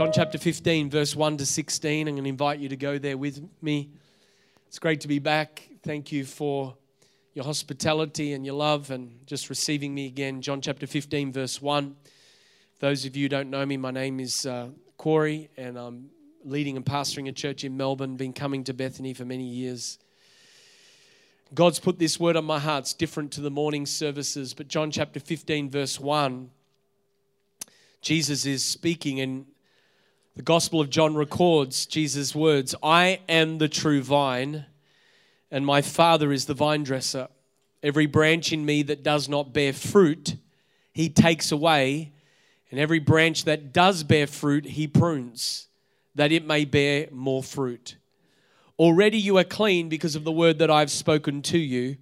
John chapter 15, verse 1 to 16. I'm going to invite you to go there with me. It's great to be back. Thank you for your hospitality and your love and just receiving me again. John chapter 15, verse 1. Those of you who don't know me, my name is uh, Corey, and I'm leading and pastoring a church in Melbourne, been coming to Bethany for many years. God's put this word on my heart. It's different to the morning services, but John chapter 15, verse 1, Jesus is speaking, and the Gospel of John records Jesus' words I am the true vine, and my Father is the vine dresser. Every branch in me that does not bear fruit, he takes away, and every branch that does bear fruit, he prunes, that it may bear more fruit. Already you are clean because of the word that I've spoken to you.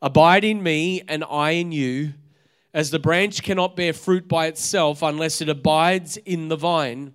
Abide in me, and I in you. As the branch cannot bear fruit by itself unless it abides in the vine,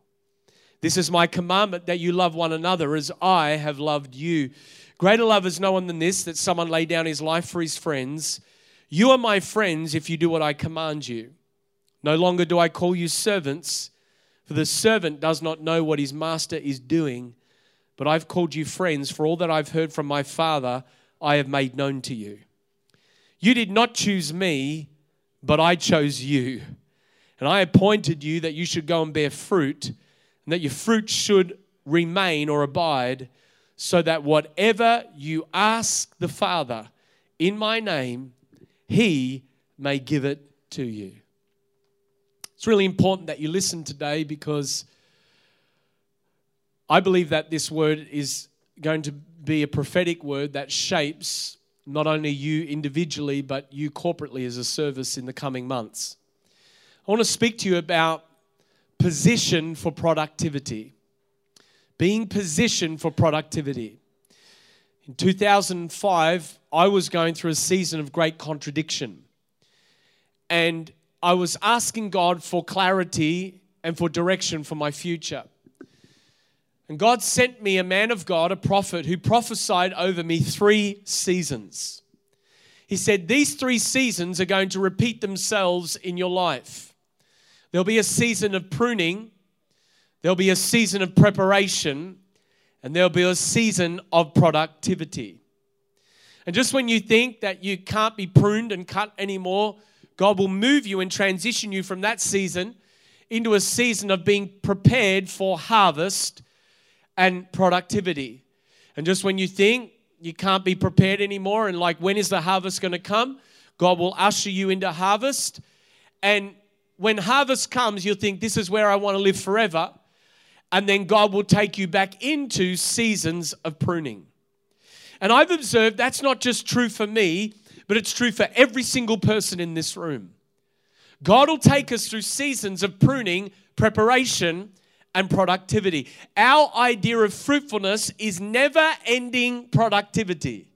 This is my commandment that you love one another as I have loved you. Greater love is no one than this, that someone lay down his life for his friends. You are my friends if you do what I command you. No longer do I call you servants, for the servant does not know what his master is doing, but I've called you friends, for all that I've heard from my Father I have made known to you. You did not choose me, but I chose you. And I appointed you that you should go and bear fruit, and that your fruit should remain or abide, so that whatever you ask the Father in my name, he may give it to you. It's really important that you listen today because I believe that this word is going to be a prophetic word that shapes not only you individually, but you corporately as a service in the coming months. I want to speak to you about position for productivity. Being positioned for productivity. In 2005, I was going through a season of great contradiction. And I was asking God for clarity and for direction for my future. And God sent me a man of God, a prophet, who prophesied over me three seasons. He said, These three seasons are going to repeat themselves in your life. There'll be a season of pruning, there'll be a season of preparation, and there'll be a season of productivity. And just when you think that you can't be pruned and cut anymore, God will move you and transition you from that season into a season of being prepared for harvest and productivity. And just when you think you can't be prepared anymore and like, when is the harvest going to come? God will usher you into harvest. And when harvest comes, you'll think, this is where I want to live forever. And then God will take you back into seasons of pruning. And I've observed that's not just true for me, but it's true for every single person in this room. God will take us through seasons of pruning, preparation, and productivity. Our idea of fruitfulness is never ending productivity.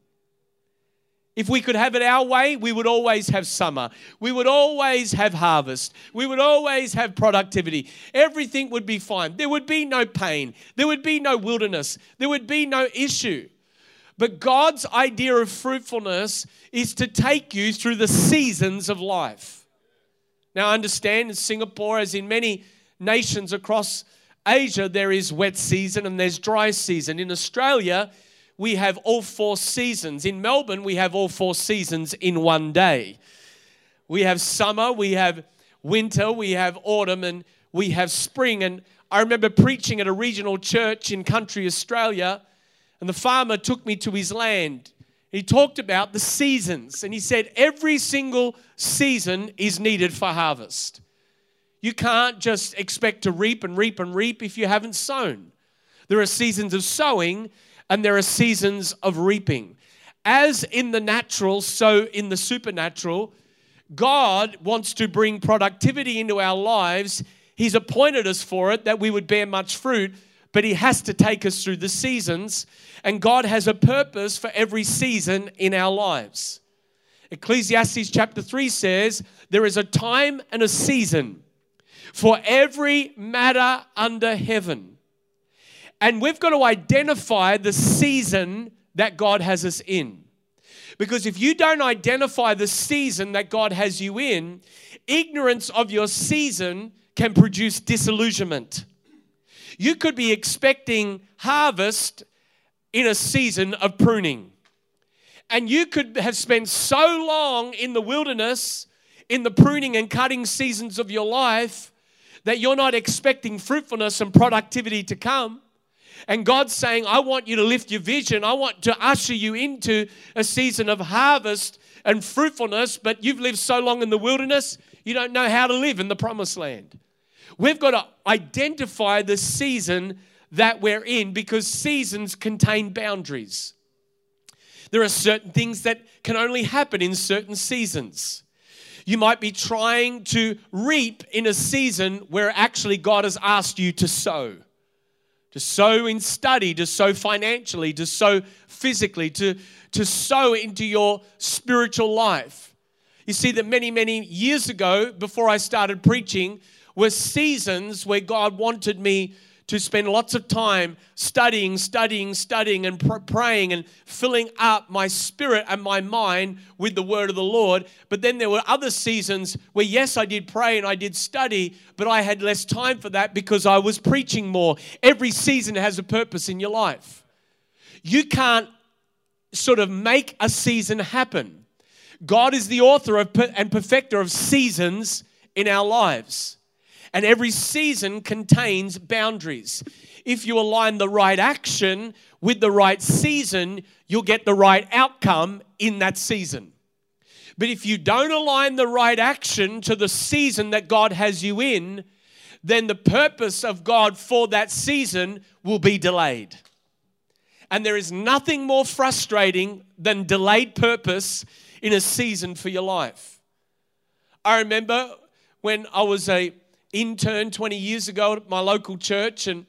If we could have it our way, we would always have summer. We would always have harvest. We would always have productivity. Everything would be fine. There would be no pain. There would be no wilderness. There would be no issue. But God's idea of fruitfulness is to take you through the seasons of life. Now, understand in Singapore, as in many nations across Asia, there is wet season and there's dry season. In Australia, we have all four seasons. In Melbourne, we have all four seasons in one day. We have summer, we have winter, we have autumn, and we have spring. And I remember preaching at a regional church in country Australia, and the farmer took me to his land. He talked about the seasons, and he said every single season is needed for harvest. You can't just expect to reap and reap and reap if you haven't sown. There are seasons of sowing and there are seasons of reaping. As in the natural, so in the supernatural, God wants to bring productivity into our lives. He's appointed us for it that we would bear much fruit, but He has to take us through the seasons. And God has a purpose for every season in our lives. Ecclesiastes chapter 3 says, There is a time and a season for every matter under heaven. And we've got to identify the season that God has us in. Because if you don't identify the season that God has you in, ignorance of your season can produce disillusionment. You could be expecting harvest in a season of pruning. And you could have spent so long in the wilderness, in the pruning and cutting seasons of your life, that you're not expecting fruitfulness and productivity to come. And God's saying, I want you to lift your vision. I want to usher you into a season of harvest and fruitfulness, but you've lived so long in the wilderness, you don't know how to live in the promised land. We've got to identify the season that we're in because seasons contain boundaries. There are certain things that can only happen in certain seasons. You might be trying to reap in a season where actually God has asked you to sow. To sow in study, to sow financially, to sow physically, to, to sow into your spiritual life. You see, that many, many years ago, before I started preaching, were seasons where God wanted me to spend lots of time studying, studying, studying, and pr- praying and filling up my spirit and my mind with the word of the Lord. But then there were other seasons where, yes, I did pray and I did study, but I had less time for that because I was preaching more. Every season has a purpose in your life. You can't sort of make a season happen. God is the author of, and perfecter of seasons in our lives. And every season contains boundaries. If you align the right action with the right season, you'll get the right outcome in that season. But if you don't align the right action to the season that God has you in, then the purpose of God for that season will be delayed. And there is nothing more frustrating than delayed purpose in a season for your life. I remember when I was a intern 20 years ago at my local church, and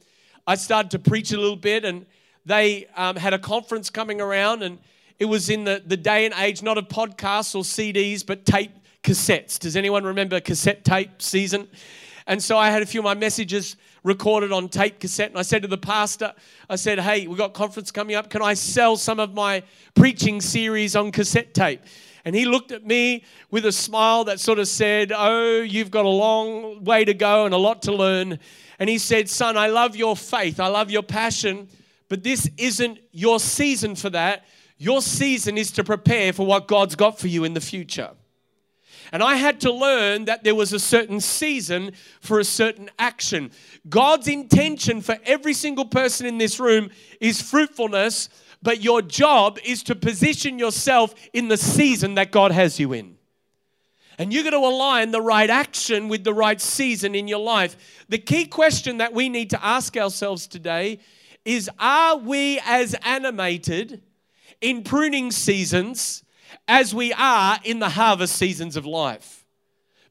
I started to preach a little bit, and they um, had a conference coming around, and it was in the, the day and age not of podcasts or CDs, but tape cassettes. Does anyone remember cassette tape season? And so I had a few of my messages recorded on tape cassette. And I said to the pastor, I said, hey, we've got conference coming up. Can I sell some of my preaching series on cassette tape? And he looked at me with a smile that sort of said, Oh, you've got a long way to go and a lot to learn. And he said, Son, I love your faith, I love your passion, but this isn't your season for that. Your season is to prepare for what God's got for you in the future. And I had to learn that there was a certain season for a certain action. God's intention for every single person in this room is fruitfulness, but your job is to position yourself in the season that God has you in. And you're going to align the right action with the right season in your life. The key question that we need to ask ourselves today is Are we as animated in pruning seasons as we are in the harvest seasons of life?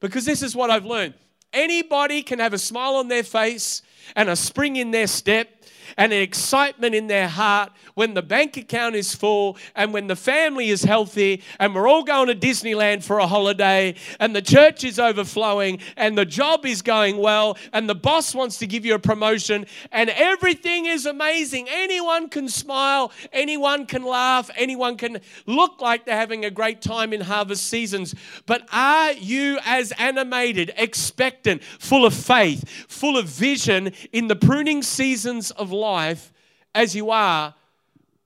Because this is what I've learned. Anybody can have a smile on their face and a spring in their step and an excitement in their heart when the bank account is full and when the family is healthy and we're all going to Disneyland for a holiday and the church is overflowing and the job is going well and the boss wants to give you a promotion and everything is amazing. Anyone can smile, anyone can laugh, anyone can look like they're having a great time in harvest seasons. But are you as animated, expectant, full of faith, full of vision in the pruning seasons of life as you are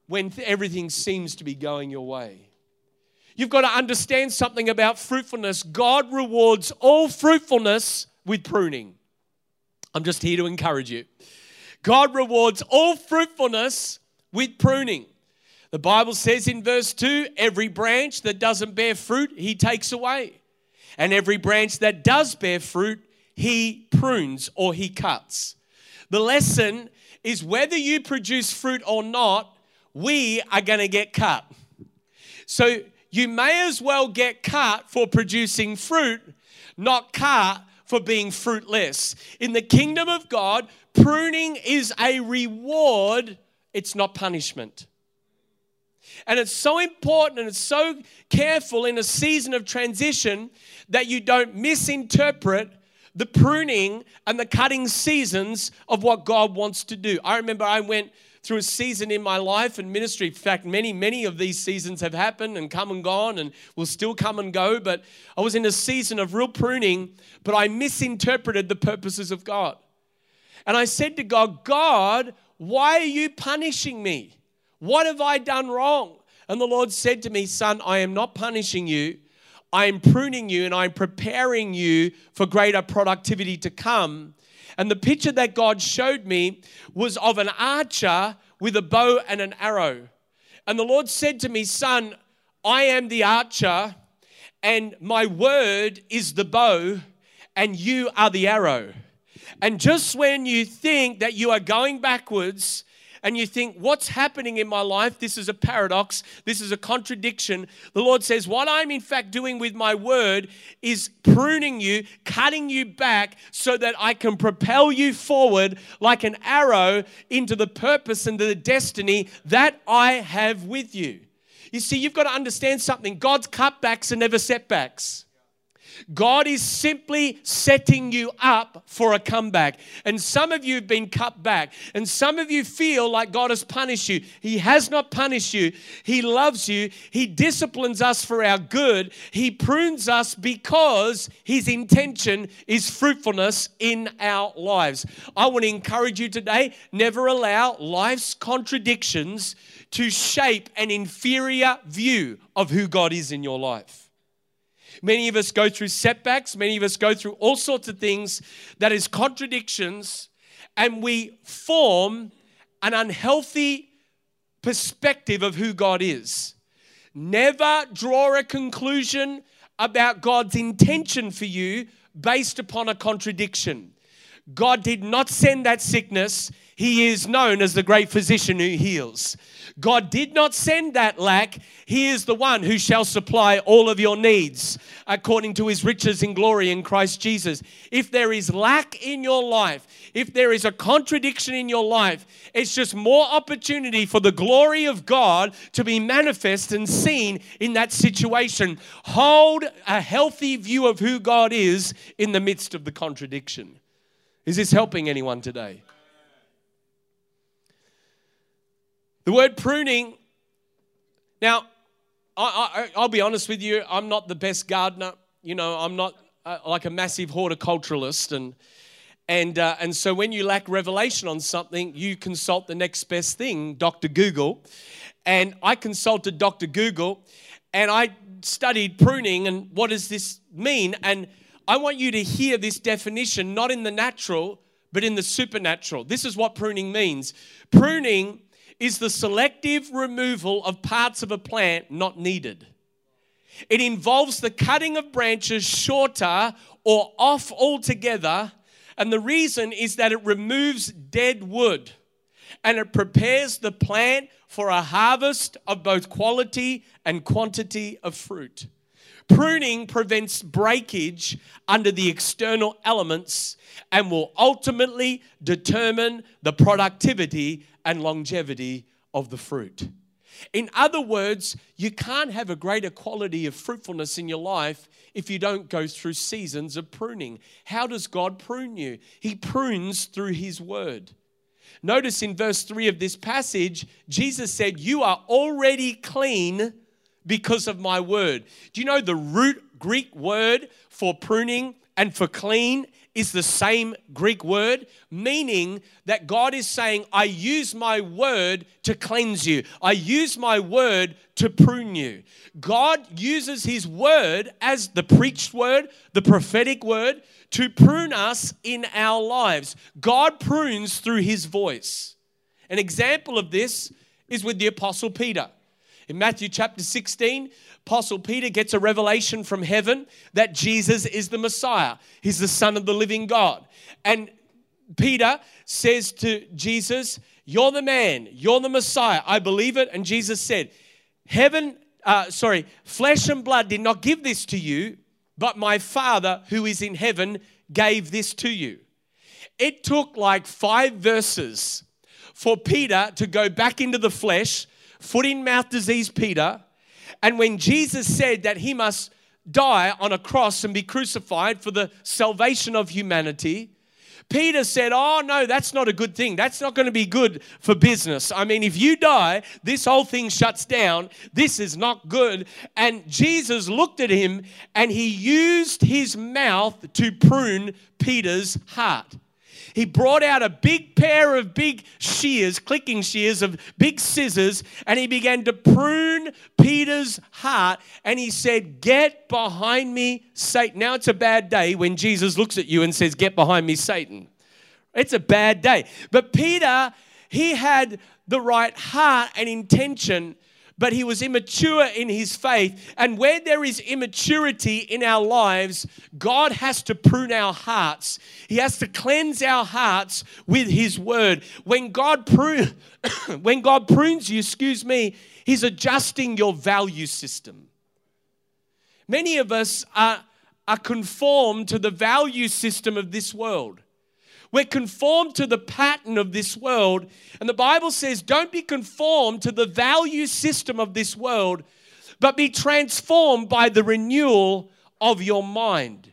when everything seems to be going your way. You've got to understand something about fruitfulness. God rewards all fruitfulness with pruning. I'm just here to encourage you. God rewards all fruitfulness with pruning. The Bible says in verse 2 every branch that doesn't bear fruit, he takes away. And every branch that does bear fruit, he prunes or he cuts. The lesson is whether you produce fruit or not, we are going to get cut. So you may as well get cut for producing fruit, not cut for being fruitless. In the kingdom of God, pruning is a reward, it's not punishment. And it's so important and it's so careful in a season of transition that you don't misinterpret the pruning and the cutting seasons of what God wants to do. I remember I went through a season in my life and ministry. In fact, many, many of these seasons have happened and come and gone and will still come and go. But I was in a season of real pruning, but I misinterpreted the purposes of God. And I said to God, God, why are you punishing me? What have I done wrong? And the Lord said to me, Son, I am not punishing you. I am pruning you and I'm preparing you for greater productivity to come. And the picture that God showed me was of an archer with a bow and an arrow. And the Lord said to me, Son, I am the archer, and my word is the bow, and you are the arrow. And just when you think that you are going backwards and you think, what's happening in my life? This is a paradox. This is a contradiction. The Lord says, what I'm in fact doing with my word is pruning you, cutting you back so that I can propel you forward like an arrow into the purpose and the destiny that I have with you. You see, you've got to understand something God's cutbacks are never setbacks. God is simply setting you up for a comeback. And some of you have been cut back, and some of you feel like God has punished you. He has not punished you, He loves you. He disciplines us for our good. He prunes us because His intention is fruitfulness in our lives. I want to encourage you today never allow life's contradictions to shape an inferior view of who God is in your life. Many of us go through setbacks, many of us go through all sorts of things that is contradictions, and we form an unhealthy perspective of who God is. Never draw a conclusion about God's intention for you based upon a contradiction. God did not send that sickness. He is known as the great physician who heals. God did not send that lack. He is the one who shall supply all of your needs according to his riches in glory in Christ Jesus. If there is lack in your life, if there is a contradiction in your life, it's just more opportunity for the glory of God to be manifest and seen in that situation. Hold a healthy view of who God is in the midst of the contradiction. Is this helping anyone today? The word pruning, now, I, will be honest with you, I'm not the best gardener. You know, I'm not uh, like a massive horticulturalist. And, and, uh, and so when you lack revelation on something, you consult the next best thing, Dr. Google. And I consulted Dr. Google and I studied pruning and what does this mean? And I want you to hear this definition, not in the natural, but in the supernatural. This is what pruning means. Pruning is the selective removal of parts of a plant not needed. It involves the cutting of branches shorter or off altogether, and the reason is that it removes dead wood and it prepares the plant for a harvest of both quality and quantity of fruit. Pruning prevents breakage under the external elements and will ultimately determine the productivity and longevity of the fruit. In other words, you can't have a greater quality of fruitfulness in your life if you don't go through seasons of pruning. How does God prune you? He prunes through His word. Notice in verse 3 of this passage, Jesus said, You are already clean because of my word. Do you know the root Greek word for pruning and for clean is the same Greek word, meaning that God is saying, I use my word to cleanse you. I use my word to prune you. God uses his word as the preached word, the prophetic word, to prune us in our lives. God prunes through his voice. An example of this is with the Apostle Peter. In Matthew chapter 16, Apostle Peter gets a revelation from heaven that Jesus is the Messiah. He's the Son of the living God. And Peter says to Jesus, You're the man, you're the Messiah. I believe it. And Jesus said, Heaven, uh, sorry, flesh and blood did not give this to you, but my Father who is in heaven gave this to you. It took like five verses for Peter to go back into the flesh, foot in mouth disease Peter. And when Jesus said that he must die on a cross and be crucified for the salvation of humanity, Peter said, Oh, no, that's not a good thing. That's not going to be good for business. I mean, if you die, this whole thing shuts down. This is not good. And Jesus looked at him and he used his mouth to prune Peter's heart he brought out a big pair of big shears, clicking shears of big scissors, and he began to prune Peter's heart. And he said, Get behind me, Satan. Now it's a bad day when Jesus looks at you and says, Get behind me, Satan. It's a bad day. But Peter, he had the right heart and intention but he was immature in his faith. And where there is immaturity in our lives, God has to prune our hearts. He has to cleanse our hearts with his word. When God prune, when God prunes you, excuse me, he's adjusting your value system. Many of us are, are conformed to the value system of this world. We're conformed to the pattern of this world. And the Bible says, don't be conformed to the value system of this world, but be transformed by the renewal of your mind.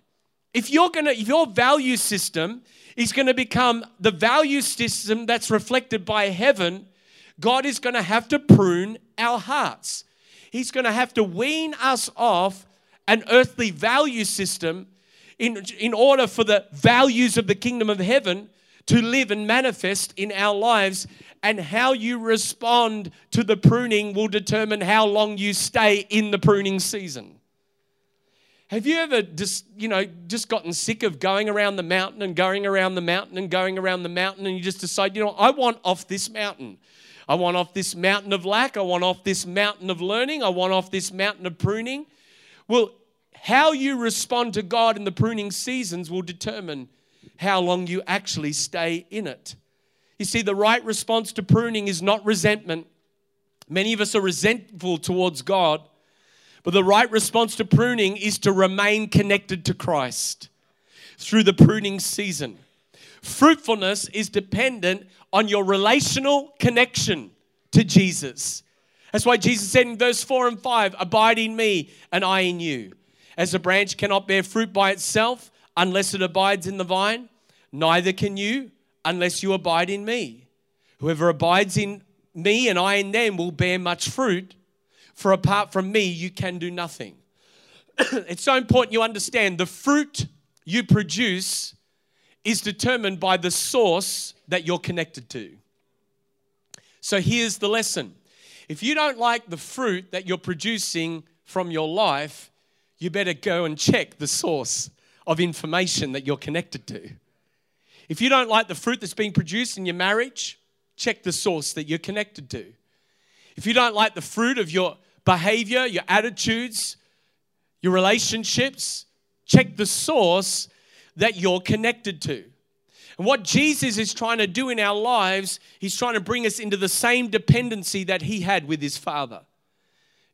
If you're gonna, if your value system is gonna become the value system that's reflected by heaven, God is gonna have to prune our hearts. He's gonna have to wean us off an earthly value system in, in order for the values of the kingdom of heaven to live and manifest in our lives. And how you respond to the pruning will determine how long you stay in the pruning season. Have you ever just, you know, just gotten sick of going around the mountain and going around the mountain and going around the mountain and you just decide, you know, I want off this mountain. I want off this mountain of lack. I want off this mountain of learning. I want off this mountain of pruning. Well, how you respond to God in the pruning seasons will determine how long you actually stay in it. You see, the right response to pruning is not resentment. Many of us are resentful towards God, but the right response to pruning is to remain connected to Christ through the pruning season. Fruitfulness is dependent on your relational connection to Jesus. That's why Jesus said in verse 4 and 5 Abide in me, and I in you. As a branch cannot bear fruit by itself unless it abides in the vine, neither can you unless you abide in me. Whoever abides in me and I in them will bear much fruit, for apart from me, you can do nothing. it's so important you understand the fruit you produce is determined by the source that you're connected to. So here's the lesson if you don't like the fruit that you're producing from your life, you better go and check the source of information that you're connected to. If you don't like the fruit that's being produced in your marriage, check the source that you're connected to. If you don't like the fruit of your behavior, your attitudes, your relationships, check the source that you're connected to. And what Jesus is trying to do in our lives, he's trying to bring us into the same dependency that he had with his Father.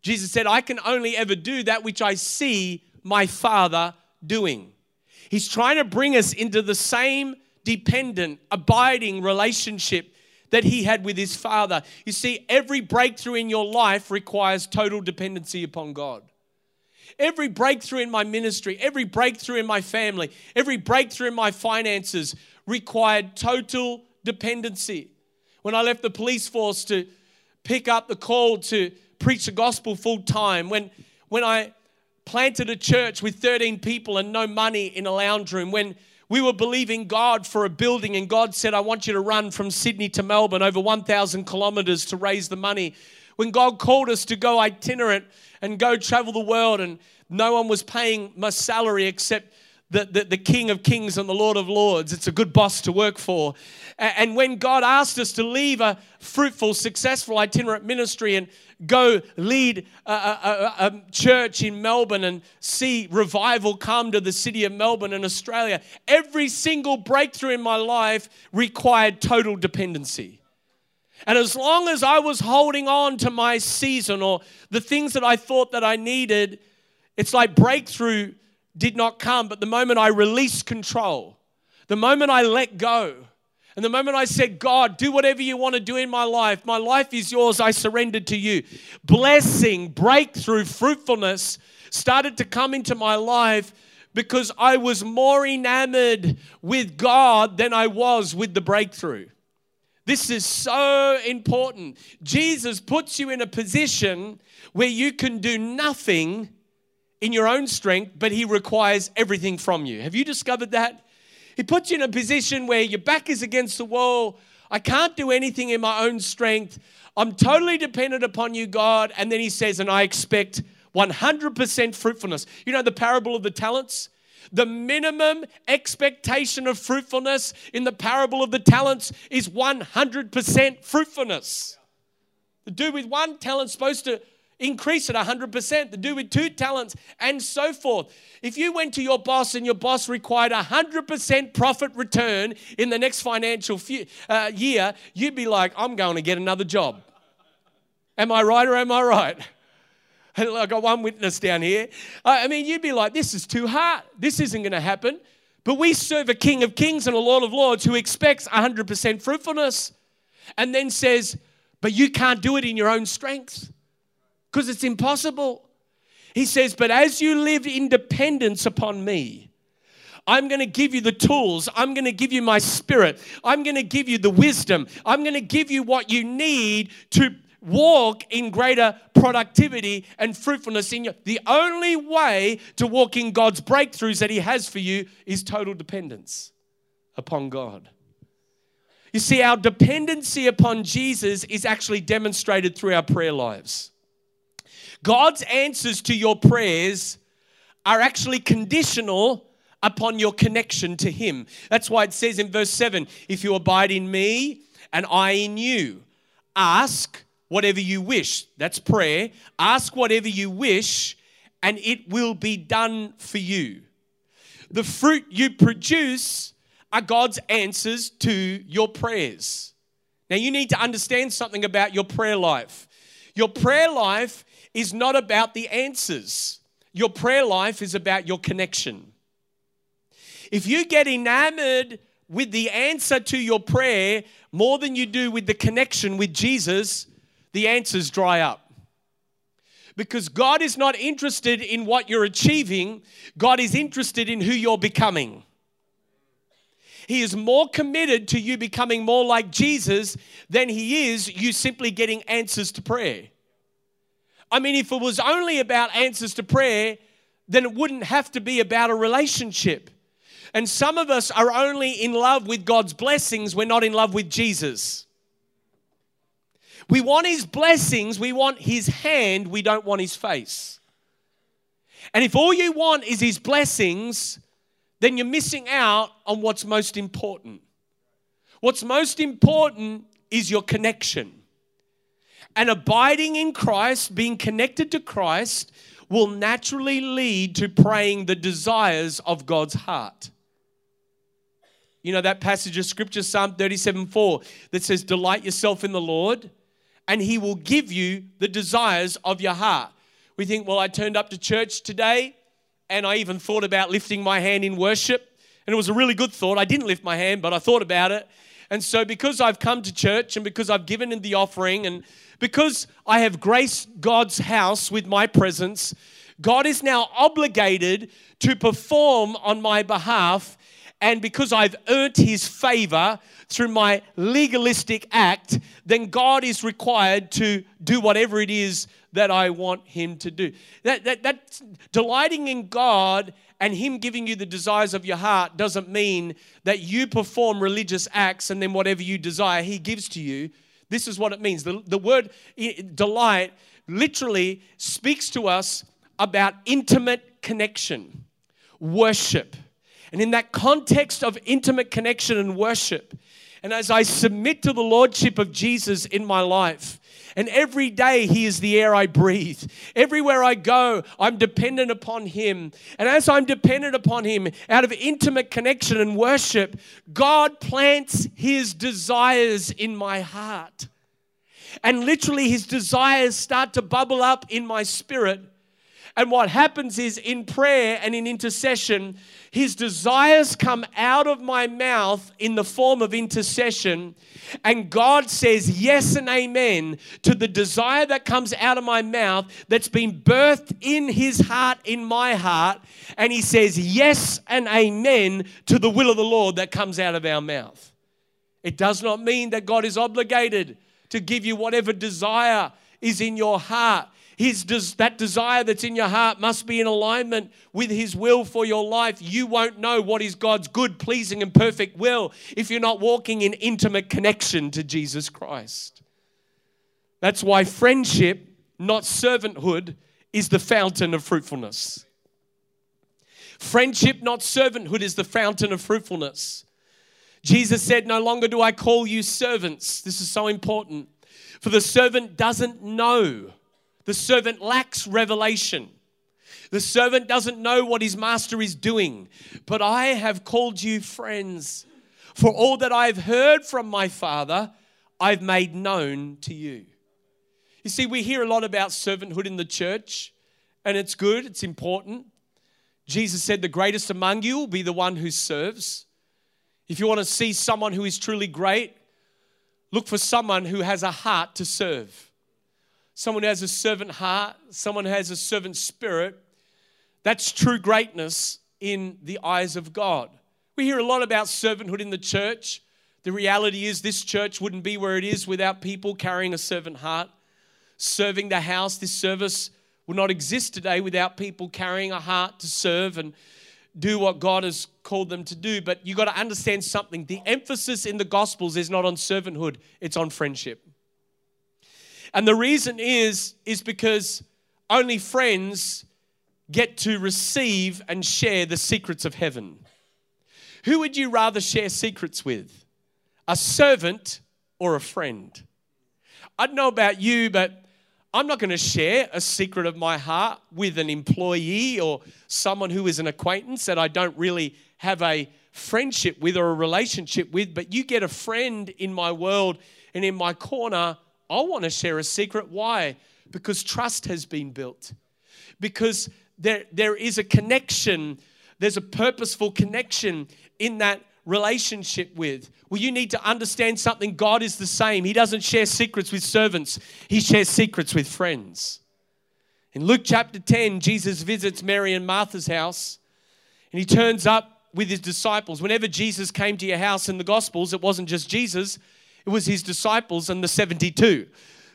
Jesus said, I can only ever do that which I see my Father doing. He's trying to bring us into the same dependent, abiding relationship that he had with his Father. You see, every breakthrough in your life requires total dependency upon God. Every breakthrough in my ministry, every breakthrough in my family, every breakthrough in my finances required total dependency. When I left the police force to pick up the call to preach the gospel full time, when, when I planted a church with 13 people and no money in a lounge room, when we were believing God for a building, and God said, I want you to run from Sydney to Melbourne over 1,000 kilometers to raise the money. When God called us to go itinerant and go travel the world, and no one was paying my salary except the, the, the, King of Kings and the Lord of Lords. It's a good boss to work for. And when God asked us to leave a fruitful, successful itinerant ministry and go lead a, a, a, church in Melbourne and see revival come to the city of Melbourne and Australia, every single breakthrough in my life required total dependency. And as long as I was holding on to my season or the things that I thought that I needed, it's like breakthrough did not come, but the moment I released control, the moment I let go, and the moment I said, God, do whatever you want to do in my life, my life is yours, I surrendered to you. Blessing, breakthrough, fruitfulness started to come into my life because I was more enamored with God than I was with the breakthrough. This is so important. Jesus puts you in a position where you can do nothing in your own strength, but He requires everything from you. Have you discovered that? He puts you in a position where your back is against the wall. I can't do anything in my own strength. I'm totally dependent upon you, God. And then He says, and I expect 100% fruitfulness. You know the parable of the talents? The minimum expectation of fruitfulness in the parable of the talents is 100% fruitfulness. The dude with one talent supposed to increase it 100%, the dude with two talents, and so forth. If you went to your boss and your boss required 100% profit return in the next financial few, uh, year, you'd be like, I'm going to get another job. Am I right or am I right? I got one witness down here. I mean, you'd be like, this is too hard. This isn't going to happen. But we serve a King of Kings and a Lord of Lords who expects 100% fruitfulness and then says, but you can't do it in your own strength because it's impossible. He says, But as you live in dependence upon me, I'm going to give you the tools. I'm going to give you my spirit. I'm going to give you the wisdom. I'm going to give you what you need to walk in greater productivity and fruitfulness in you. The only way to walk in God's breakthroughs that He has for you is total dependence upon God. You see, our dependency upon Jesus is actually demonstrated through our prayer lives. God's answers to your prayers are actually conditional upon your connection to Him. That's why it says in verse 7 if you abide in me and I in you, ask whatever you wish. That's prayer. Ask whatever you wish, and it will be done for you. The fruit you produce are God's answers to your prayers. Now, you need to understand something about your prayer life. Your prayer life is not about the answers, your prayer life is about your connection. If you get enamored with the answer to your prayer more than you do with the connection with Jesus, the answers dry up. Because God is not interested in what you're achieving, God is interested in who you're becoming. He is more committed to you becoming more like Jesus than he is you simply getting answers to prayer. I mean, if it was only about answers to prayer, then it wouldn't have to be about a relationship. And some of us are only in love with God's blessings, we're not in love with Jesus. We want his blessings, we want his hand, we don't want his face. And if all you want is his blessings, then you're missing out on what's most important. What's most important is your connection. And abiding in Christ, being connected to Christ, will naturally lead to praying the desires of God's heart. You know that passage of scripture, Psalm 37 4, that says, Delight yourself in the Lord, and he will give you the desires of your heart. We think, well, I turned up to church today, and I even thought about lifting my hand in worship. And it was a really good thought. I didn't lift my hand, but I thought about it. And so, because I've come to church and because I've given in the offering and because I have graced God's house with my presence, God is now obligated to perform on my behalf. And because I've earned his favor through my legalistic act, then God is required to do whatever it is that I want him to do. That, that, that delighting in God and Him giving you the desires of your heart doesn't mean that you perform religious acts and then whatever you desire, He gives to you. This is what it means. The, the word delight literally speaks to us about intimate connection, worship. And in that context of intimate connection and worship, and as I submit to the Lordship of Jesus in my life, and every day, He is the air I breathe. Everywhere I go, I'm dependent upon Him. And as I'm dependent upon Him, out of intimate connection and worship, God plants His desires in my heart. And literally, His desires start to bubble up in my spirit and what happens is in prayer and in intercession, his desires come out of my mouth in the form of intercession. And God says yes and amen to the desire that comes out of my mouth that's been birthed in his heart, in my heart. And he says yes and amen to the will of the Lord that comes out of our mouth. It does not mean that God is obligated to give you whatever desire is in your heart. His des- that desire that's in your heart must be in alignment with His will for your life. You won't know what is God's good, pleasing, and perfect will if you're not walking in intimate connection to Jesus Christ. That's why friendship, not servanthood, is the fountain of fruitfulness. Friendship, not servanthood, is the fountain of fruitfulness. Jesus said, No longer do I call you servants. This is so important. For the servant doesn't know the servant lacks revelation. The servant doesn't know what his master is doing. But I have called you friends. For all that I've heard from my Father, I've made known to you. You see, we hear a lot about servanthood in the church, and it's good, it's important. Jesus said, The greatest among you will be the one who serves. If you want to see someone who is truly great, look for someone who has a heart to serve someone who has a servant heart, someone who has a servant spirit. That's true greatness in the eyes of God. We hear a lot about servanthood in the church. The reality is, this church wouldn't be where it is without people carrying a servant heart, serving the house. This service would not exist today without people carrying a heart to serve and do what God has called them to do. But you've got to understand something. The emphasis in the Gospels is not on servanthood, it's on friendship. And the reason is is because only friends get to receive and share the secrets of heaven. Who would you rather share secrets with? A servant or a friend? I don't know about you, but I'm not going to share a secret of my heart with an employee or someone who is an acquaintance that I don't really have a friendship with or a relationship with. But you get a friend in my world and in my corner I want to share a secret. Why? Because trust has been built. Because there, there is a connection, there's a purposeful connection in that relationship with. Well, you need to understand something. God is the same. He doesn't share secrets with servants, He shares secrets with friends. In Luke chapter 10, Jesus visits Mary and Martha's house, and he turns up with his disciples. Whenever Jesus came to your house in the Gospels, it wasn't just Jesus, it was his disciples and the 72.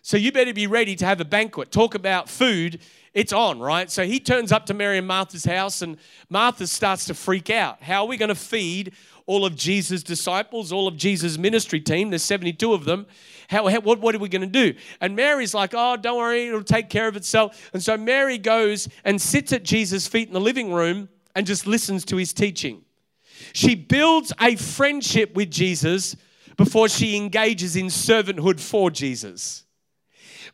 So you better be ready to have a banquet. Talk about food, it's on, right? So he turns up to Mary and Martha's house, and Martha starts to freak out. How are we going to feed all of Jesus' disciples, all of Jesus' ministry team? There's 72 of them. How, how, what, what are we going to do? And Mary's like, oh, don't worry, it'll take care of itself. And so Mary goes and sits at Jesus' feet in the living room and just listens to his teaching. She builds a friendship with Jesus before she engages in servanthood for Jesus.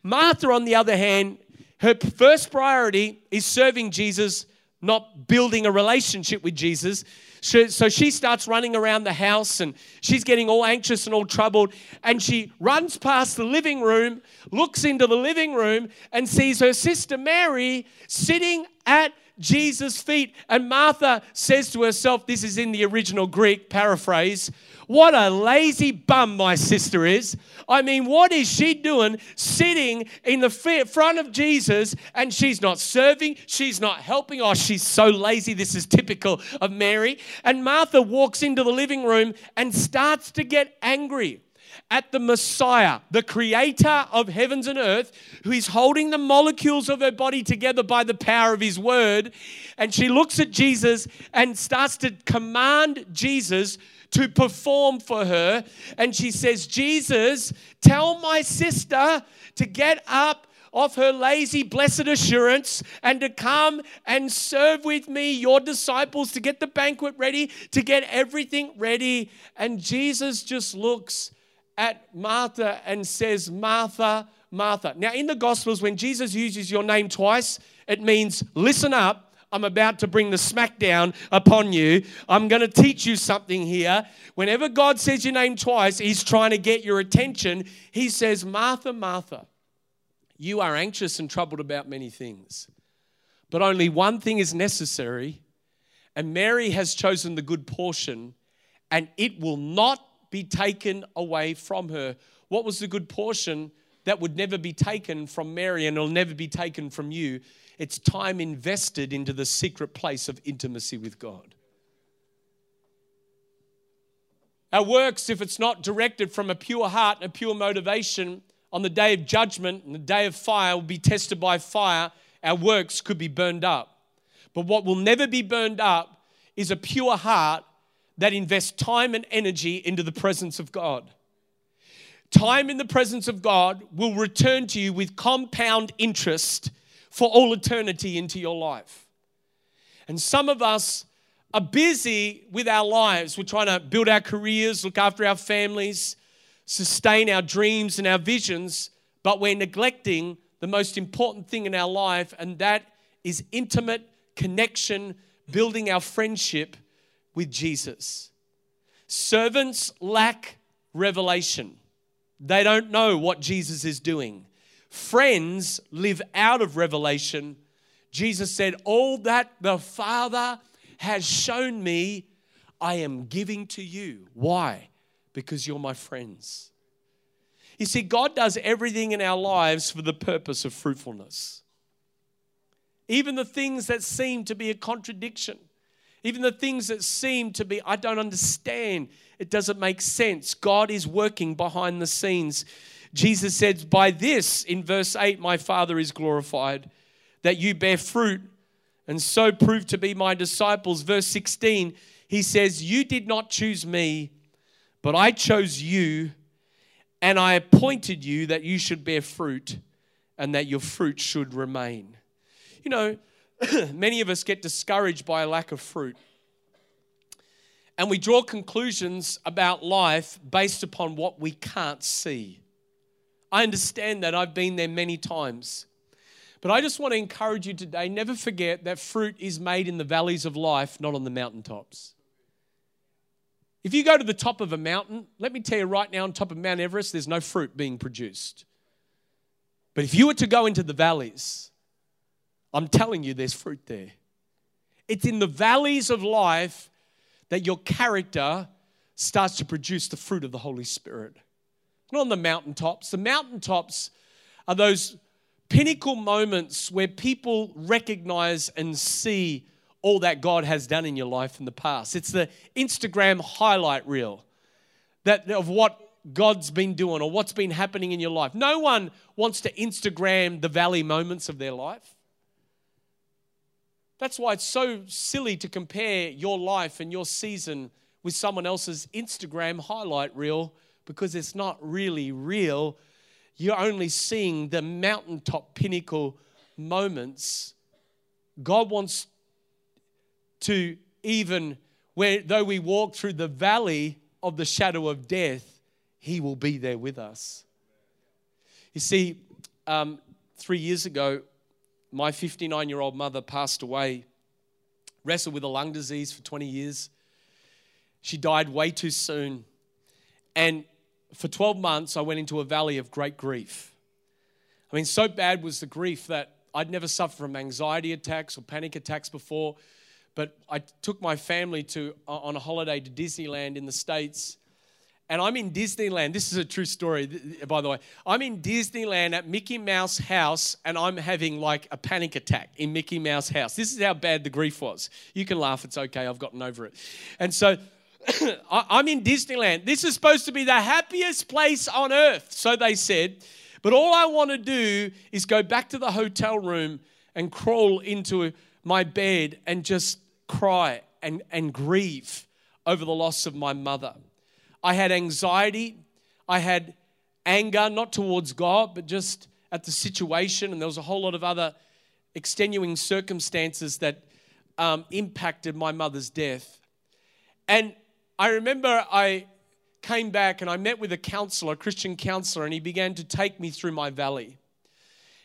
Martha, on the other hand, her first priority is serving Jesus, not building a relationship with Jesus. So she starts running around the house and she's getting all anxious and all troubled. And she runs past the living room, looks into the living room, and sees her sister Mary sitting at Jesus' feet. And Martha says to herself, This is in the original Greek paraphrase, what a lazy bum my sister is. I mean, what is she doing sitting in the front of Jesus and she's not serving, she's not helping? Oh, she's so lazy. This is typical of Mary. And Martha walks into the living room and starts to get angry at the Messiah, the creator of heavens and earth, who is holding the molecules of her body together by the power of his word. And she looks at Jesus and starts to command Jesus to perform for her. And she says, Jesus, tell my sister to get up off her lazy, blessed assurance and to come and serve with me, your disciples, to get the banquet ready, to get everything ready. And Jesus just looks at Martha and says, Martha, Martha. Now, in the Gospels, when Jesus uses your name twice, it means listen up. I'm about to bring the smackdown upon you. I'm going to teach you something here. Whenever God says your name twice, He's trying to get your attention. He says, Martha, Martha, you are anxious and troubled about many things, but only one thing is necessary. And Mary has chosen the good portion, and it will not be taken away from her. What was the good portion that would never be taken from Mary and it'll never be taken from you? It's time invested into the secret place of intimacy with God. Our works, if it's not directed from a pure heart and a pure motivation, on the day of judgment and the day of fire will be tested by fire. Our works could be burned up. But what will never be burned up is a pure heart that invests time and energy into the presence of God. Time in the presence of God will return to you with compound interest for all eternity into your life. And some of us are busy with our lives. We're trying to build our careers, look after our families, sustain our dreams and our visions, but we're neglecting the most important thing in our life, and that is intimate connection, building our friendship with Jesus. Servants lack revelation, they don't know what Jesus is doing. Friends live out of revelation. Jesus said, All that the Father has shown me, I am giving to you. Why? Because you're my friends. You see, God does everything in our lives for the purpose of fruitfulness. Even the things that seem to be a contradiction, even the things that seem to be, I don't understand, it doesn't make sense. God is working behind the scenes. Jesus says, By this, in verse 8, my Father is glorified, that you bear fruit and so prove to be my disciples. Verse 16, he says, You did not choose me, but I chose you, and I appointed you that you should bear fruit and that your fruit should remain. You know, many of us get discouraged by a lack of fruit. And we draw conclusions about life based upon what we can't see. I understand that. I've been there many times. But I just want to encourage you today never forget that fruit is made in the valleys of life, not on the mountaintops. If you go to the top of a mountain, let me tell you right now, on top of Mount Everest, there's no fruit being produced. But if you were to go into the valleys, I'm telling you, there's fruit there. It's in the valleys of life that your character starts to produce the fruit of the Holy Spirit. Not on the mountaintops. The mountaintops are those pinnacle moments where people recognize and see all that God has done in your life in the past. It's the Instagram highlight reel that of what God's been doing or what's been happening in your life. No one wants to Instagram the valley moments of their life. That's why it's so silly to compare your life and your season with someone else's Instagram highlight reel because it's not really real. You're only seeing the mountaintop pinnacle moments. God wants to even where though we walk through the valley of the shadow of death, He will be there with us. You see, um, three years ago, my 59 year old mother passed away, wrestled with a lung disease for 20 years. She died way too soon. And for 12 months, I went into a valley of great grief. I mean, so bad was the grief that I'd never suffered from anxiety attacks or panic attacks before. But I took my family to on a holiday to Disneyland in the States and I'm in Disneyland. This is a true story, by the way. I'm in Disneyland at Mickey Mouse house, and I'm having like a panic attack in Mickey Mouse house. This is how bad the grief was. You can laugh, it's okay, I've gotten over it. And so I'm in Disneyland. This is supposed to be the happiest place on earth, so they said. But all I want to do is go back to the hotel room and crawl into my bed and just cry and, and grieve over the loss of my mother. I had anxiety. I had anger, not towards God, but just at the situation, and there was a whole lot of other extenuating circumstances that um, impacted my mother's death. And I remember I came back and I met with a counselor, a Christian counselor, and he began to take me through my valley.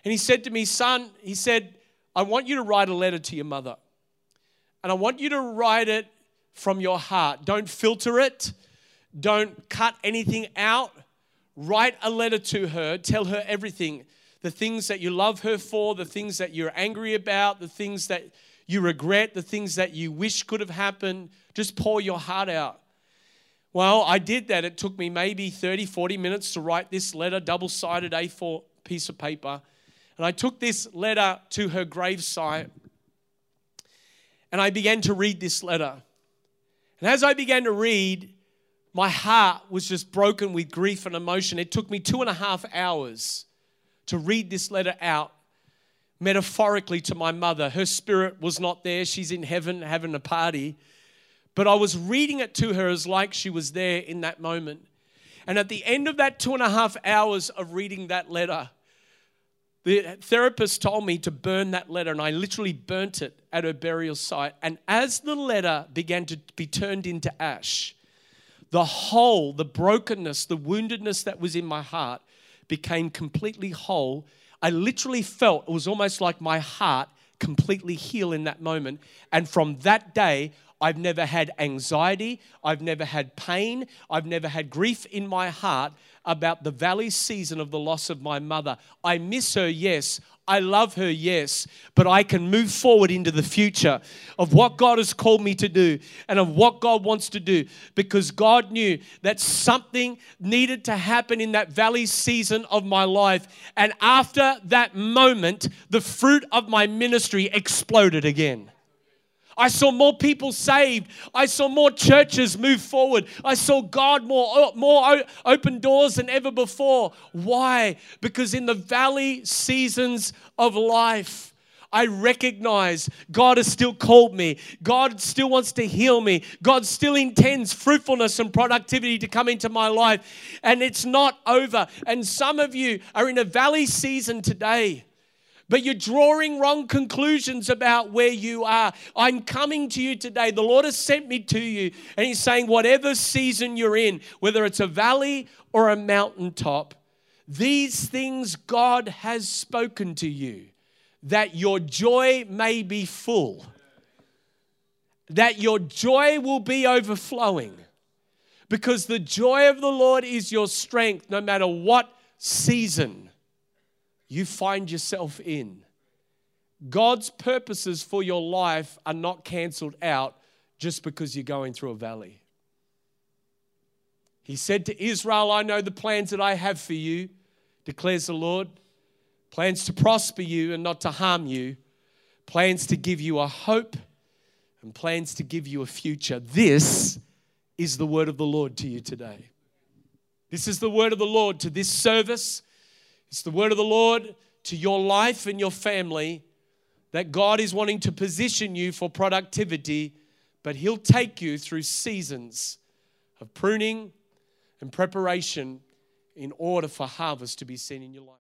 And he said to me, Son, he said, I want you to write a letter to your mother. And I want you to write it from your heart. Don't filter it, don't cut anything out. Write a letter to her, tell her everything the things that you love her for, the things that you're angry about, the things that you regret, the things that you wish could have happened. Just pour your heart out. Well, I did that. It took me maybe 30, 40 minutes to write this letter, double sided A4 piece of paper. And I took this letter to her gravesite and I began to read this letter. And as I began to read, my heart was just broken with grief and emotion. It took me two and a half hours to read this letter out metaphorically to my mother. Her spirit was not there, she's in heaven having a party. But I was reading it to her as like she was there in that moment. And at the end of that two and a half hours of reading that letter, the therapist told me to burn that letter, and I literally burnt it at her burial site. And as the letter began to be turned into ash, the whole, the brokenness, the woundedness that was in my heart became completely whole. I literally felt it was almost like my heart completely heal in that moment. And from that day, I've never had anxiety. I've never had pain. I've never had grief in my heart about the valley season of the loss of my mother. I miss her, yes. I love her, yes. But I can move forward into the future of what God has called me to do and of what God wants to do because God knew that something needed to happen in that valley season of my life. And after that moment, the fruit of my ministry exploded again. I saw more people saved. I saw more churches move forward. I saw God more, more open doors than ever before. Why? Because in the valley seasons of life, I recognize God has still called me. God still wants to heal me. God still intends fruitfulness and productivity to come into my life. And it's not over. And some of you are in a valley season today but you're drawing wrong conclusions about where you are. I'm coming to you today. The Lord has sent me to you, and He's saying, whatever season you're in, whether it's a valley or a mountaintop, these things God has spoken to you, that your joy may be full, that your joy will be overflowing. Because the joy of the Lord is your strength no matter what season you find yourself in. God's purposes for your life are not canceled out just because you're going through a valley. He said to Israel, I know the plans that I have for you, declares the Lord plans to prosper you and not to harm you, plans to give you a hope and plans to give you a future. This is the word of the Lord to you today. This is the word of the Lord to this service it's the word of the Lord to your life and your family that God is wanting to position you for productivity, but He'll take you through seasons of pruning and preparation in order for harvest to be seen in your life.